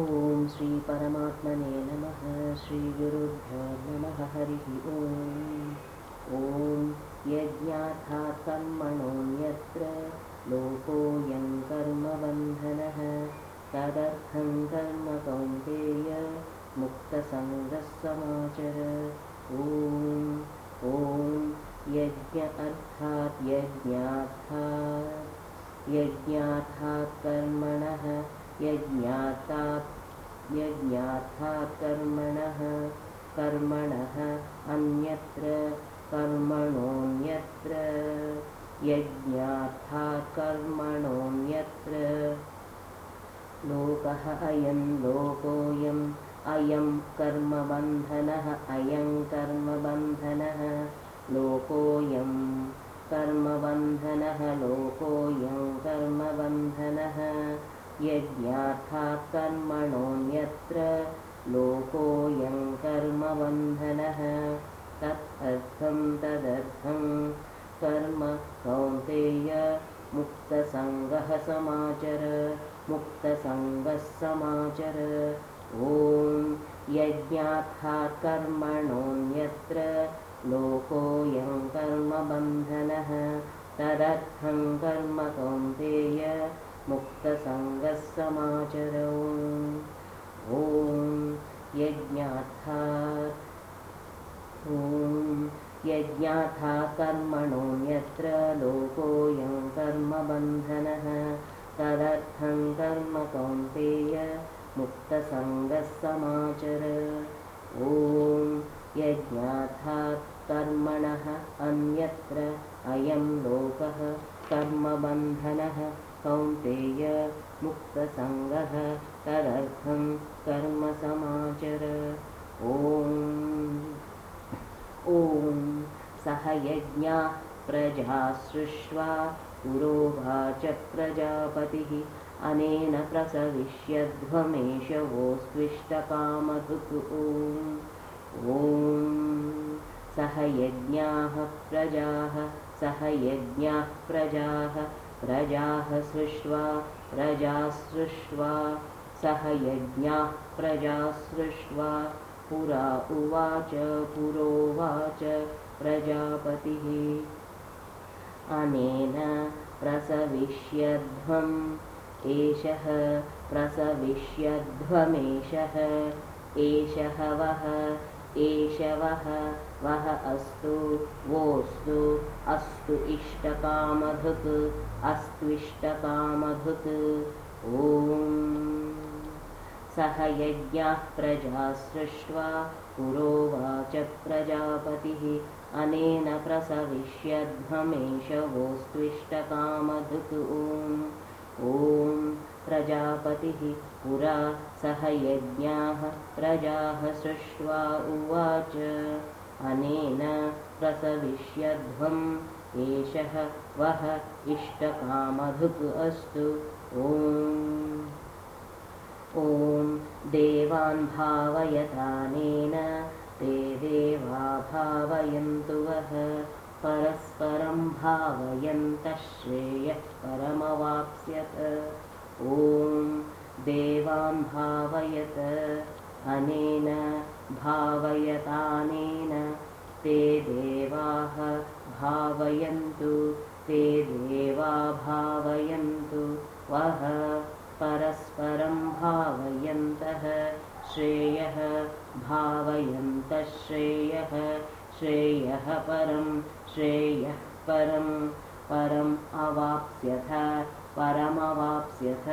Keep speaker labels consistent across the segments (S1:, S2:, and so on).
S1: ॐ श्रीपरमात्मने नमः श्रीगुरुभ्यो नमः हरिः ॐ ॐ यज्ञार्थात् कर्मणोऽन्यत्र लोकोऽयं कर्मबन्धनः तदर्थं कर्म कौन्तेय मुक्तसङ्गः समाचर। ॐ ॐ यज्ञ अर्थात् यज्ञार्थात् यज्ञार्थात् कर्मणः यज्ञातात् यज्ञार्थात् कर्मणः कर्मणः अन्यत्र कर्मणोऽन्यत्र। यज्ञार्थात् कर्मणोऽन्यत्र लोकः अयं लोकोऽयम् अयं कर्मबन्धनः अयं कर्मबन्धनः। लोकोऽयं कर्मबन्धनः लोकोऽयं कर्मबन्धनः यज्ञार्थात् कर्मणोऽन्यत्र लोकोऽयं कर्मबन्धनः तदर्थं तदर्थं कर्म कौन्तेय मुक्तसङ्गः समाचर मुक्तसङ्गः समाचर। ॐ यज्ञार्थात् कर्मणोऽन्यत्र लोकोऽयं कर्मबन्धनः तदर्थं कर्म कौन्तेय मुक्तसङ्गः समाचर ॐ यज्ञार्थात् ॐ यज्ञाथा कर्मणोऽन्यत्र लोकोऽयं कर्मबन्धनः। तदर्थं कर्म कौन्तेय मुक्तसङ्गः समाचर ॐ यज्ञार्थात् कर्मणः अन्यत्र अयं लोकः कर्मबन्धनः कौन्तेय मुक्तसङ्गः तदर्थं कर्म समाचर ॐ ॐ सह यज्ञाः प्रजा सृष्ट्वा पुरोवाच प्रजापतिः। अनेन प्रसविष्यध्वमेष वोस्त्विष्टकामधुक् ॐ सह यज्ञाः प्रजाः सह यज्ञाः प्रजाः प्रजाः सृष्ट्वा प्रजा सृष्ट्वा सह यज्ञाः प्रजा सृष्ट्वा पुरा उवाच पुरोवाच प्रजापतिः। अनेन प्रसविष्यध्वम् एषः प्रसविष्यध्वमेषः एषः वः एष वः वः अस्तु वोऽस्तु अस्तु इष्टकामधुक् अस्तुष्टकामधुक् ॐ। सह यज्ञाः प्रजा सृष्ट्वा पुरोवाच प्रजापतिः अनेन प्रसविष्यध्वमेष वोस्त्विष्टकामधुक्। ॐ प्रजापतिः पुरा सह यज्ञाः प्रजाः सृष्ट्वा उवाच। अनेन प्रसविष्यध्वम् एषः वः इष्टकामधुक् अस्तु। ॐ। ॐ देवान् भावयतानेन ते देवा भावयन्तु वः। परस्परं भावयन्तः श्रेयः परमवाप्स्यत ॐ देवान् भावयत अनेन भावयतानेन। ते देवाः भावयन्तु ते देवा भावयन्तु वः परस्परं भावयन्तः श्रेयः भावयन्तः श्रेयः। श्रेयः परं श्रेयः परं परम् अवाप्स्यथ परमवाप्स्यथ।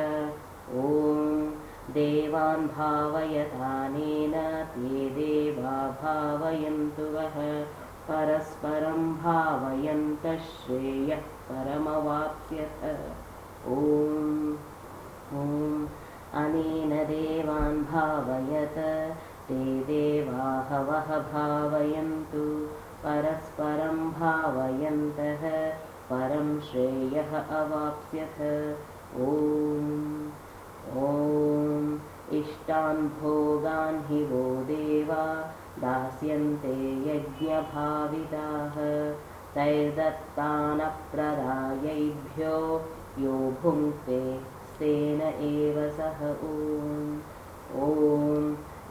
S1: ॐ देवान् भावयतानेन ते देवा भावयन्तु वः। परस्परं भावयन्तः श्रेयः परमवाप्स्यथ। ॐ ॐ अनेन देवान् भावयत ते देवाः वः भावयन्तु। परस्परं भावयन्तः परं श्रेयः अवाप्स्यथ। ॐ ॐ इष्टान् भोगान् हि वो देवा दास्यन्ते यज्ञभाविताः। तैर्दत्तानप्रदायैभ्यो यो भुङ्क्ते तेन एव सह ॐ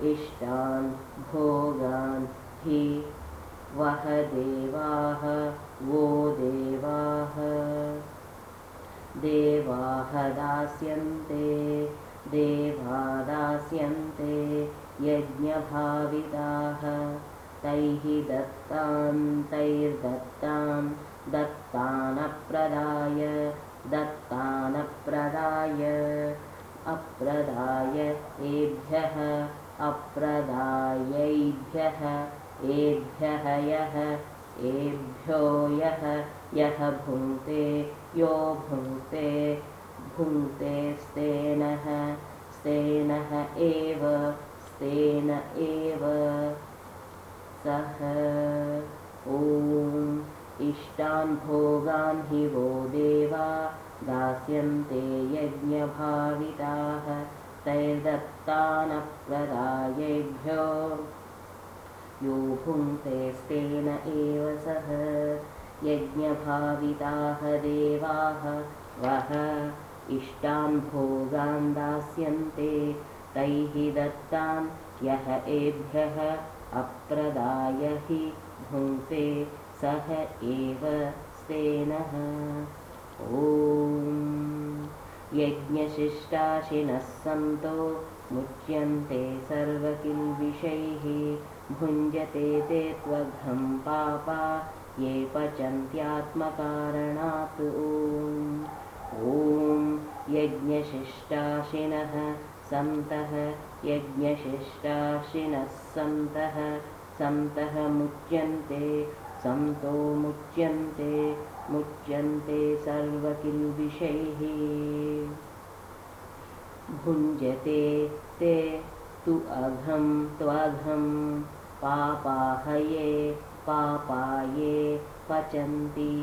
S1: इष्टान् भोगान् हि वह देवाः वो देवाः। देवाः दास्यन्ते देवा दास्यन्ते यज्ञभाविताः। तैः दत्तान्तैर्दत्तान् दत्तानप्रदाय दत्तानप्रदाय। अप्रदाय एभ्यः अप्रदायैभ्यः एभ्यः यः एभ्यो यः यः भुङ्क्ते यो भुङ्क्ते भुङ्क्ते स्तेनः स्तेनः एव स्तेन एव। सः ॐ इष्टान् भोगान् हि वो देवा दास्यन्ते यज्ञभाविताः तैर्दत्तानप्रदायेभ्यो यो भुङ्क्तेस्तेन एव सः यज्ञभाविताः देवाः वः इष्टान् भोगान् दास्यन्ते तैः दत्तान् यः एभ्यः अप्रदाय हि भुङ्क्ते सः एव स्तेनः। ॐ यज्ञशिष्टाशिनः सन्तो मुच्यन्ते सर्वकिल्बिषैः भुञ्जते ते त्वघं पापा ये पचन्त्यात्मकारणात् ॐ यज्ञशिष्टाशिनः सन्तः यज्ञशिष्टाशिनः सन्तः सन्तः मुच्यन्ते सन्तो मुच्यन्ते मुच्यन्ते सर्वकिल्बिषैः भुञ्जते ते तु अघं त्वघं पापाहये पापाये पचन्ति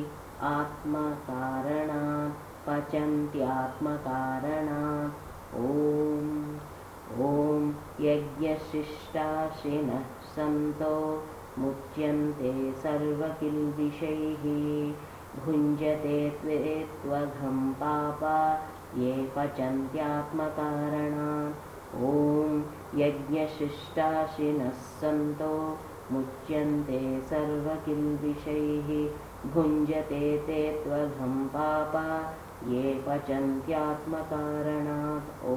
S1: आत्मकारणात् पचन्त्यात्मकारणात् ॐ ॐ यज्ञशिष्टाशिनः सन्तो मुच्यन्ते सर्वकिल्बिषैः भुञ्जते त्वे त्वघं पापा ये पचन्त्यात्मकारणात् ॐ यज्ञशिष्टाशिनः सन्तो मुच्यन्ते सर्वकिल्बिषैः भुञ्जते ते त्वघं पापा। ये पचन्त्यात्मकारणात् ॐ।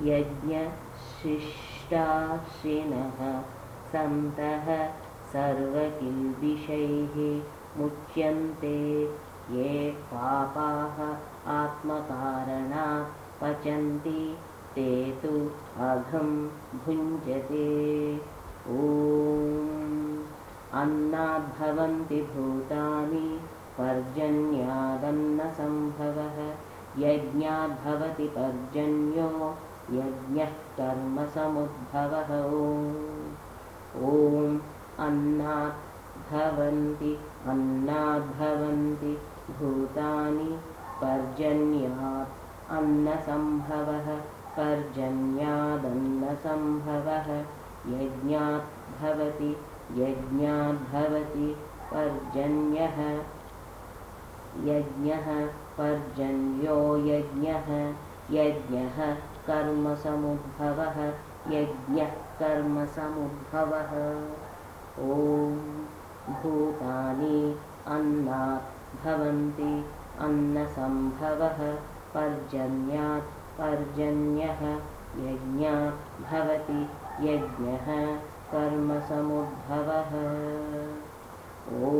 S1: यज्ञशिष्टाशिनः सन्तः सर्वकिल्बिषैः मुच्यन्ते ये पापाः आत्मकारणात् पचन्ति ते तु अघं भुञ्जते। ॐ अन्नाद्भवन्ति भूतानि पर्जन्यादन्नसम्भवः। यज्ञाद्भवति पर्जन्यो यज्ञः कर्मसमुद्भवः। ॐ अन्नात् भवन्ति अन्नाद्भवन्ति भूतानि पर्जन्यात् अन्नसम्भवः पर्जन्यादन्नसम्भवः यज्ञात् भवति यज्ञाद्भवति पर्जन्यः। यज्ञः पर्जन्यो यज्ञः यज्ञः कर्मसमुद्भवः यज्ञः कर्मसमुद्भवः। ॐ भूतानि अन्नात् भवन्ति अन्नसम्भवः पर्जन्यात् पर्जन्यः यज्ञात् भवति यज्ञः कर्मसमुद्भवः। ॐ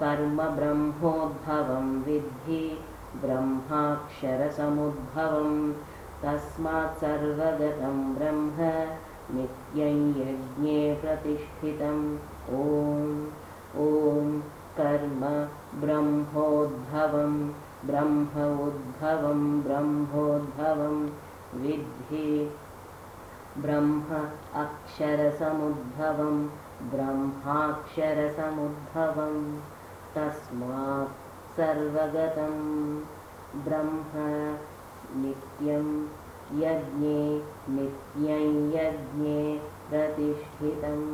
S1: कर्मब्रह्मोद्भवं विद्धि ब्रह्माक्षरसमुद्भवं तस्मात् सर्वगतं ब्रह्म नित्यं यज्ञे प्रतिष्ठितम्। ॐ ॐ कर्म ब्रह्मोद्भवं ब्रह्म उद्भवं ब्रह्मोद्भवं विद्धि ब्रह्म अक्षरसमुद्भवं ब्रह्माक्षरसमुद्भवं तस्मात् सर्वगतं ब्रह्म नित्यं यज्ञे नित्यं यज्ञे प्रतिष्ठितम्।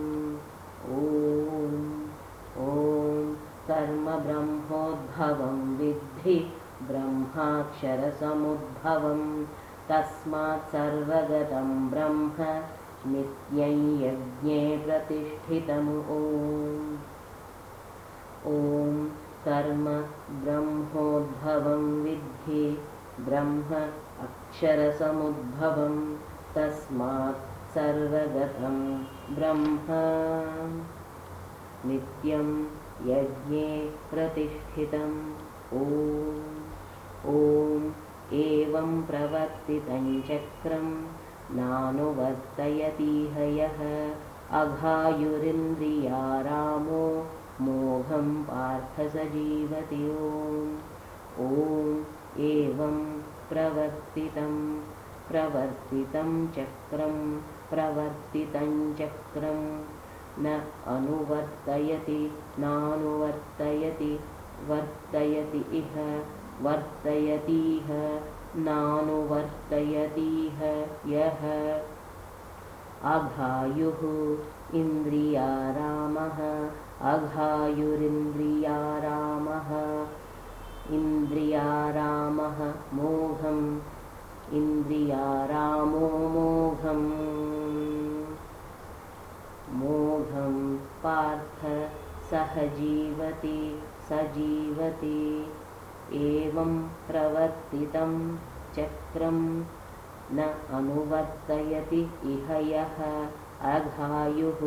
S1: ॐ कर्मब्रह्मोद्भवं विद्धि ब्रह्माक्षरसमुद्भवं तस्मात् सर्वगतं ब्रह्म नित्यं यज्ञे प्रतिष्ठितम् ॐ। कर्म ब्रह्मोद्भवं विद्धि ब्रह्म अक्षरसमुद्भवं तस्मात् सर्वगतं ब्रह्म नित्यं यज्ञे प्रतिष्ठितम् ॐ एवं प्रवर्तितं चक्रं नानुवर्तयतीह यः अघायुरिन्द्रियारामो मोघं पार्थ स जीवति ॐ। एवं प्रवर्तितं प्रवर्तितं चक्रं प्रवर्तितं चक्रं न अनुवर्तयति नानुवर्तयति वर्तयति इह वर्तयतीह नानुवर्तयतीह यः। अघायुः इन्द्रियारामः अघायुरिन्द्रियारामः इन्द्रियारामः मोघम् इन्द्रियारामो मोघम् मोघं पार्थ सह जीवति स जीवति एवं प्रवर्तितं चक्रं न अनुवर्तयति इह यः अघायुः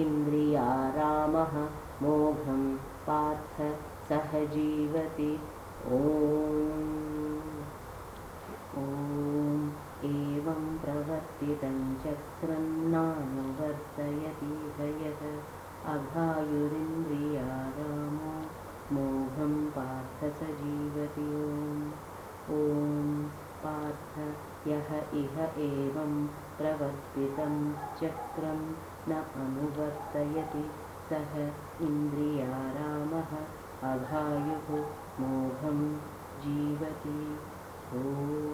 S1: इन्द्रियारामः मोघं पार्थ सह जीवति एवं प्रवर्तितं चक्रं नानुवर्तयति यः अघायुरिन्द्रियारामो मोघं पार्थ स जीवति ॐ पार्थ यः इह एवं प्रवर्तितं चक्रं न अनुवर्तयति सः इन्द्रियारामः अघायुः मोघं जीवति। ॐ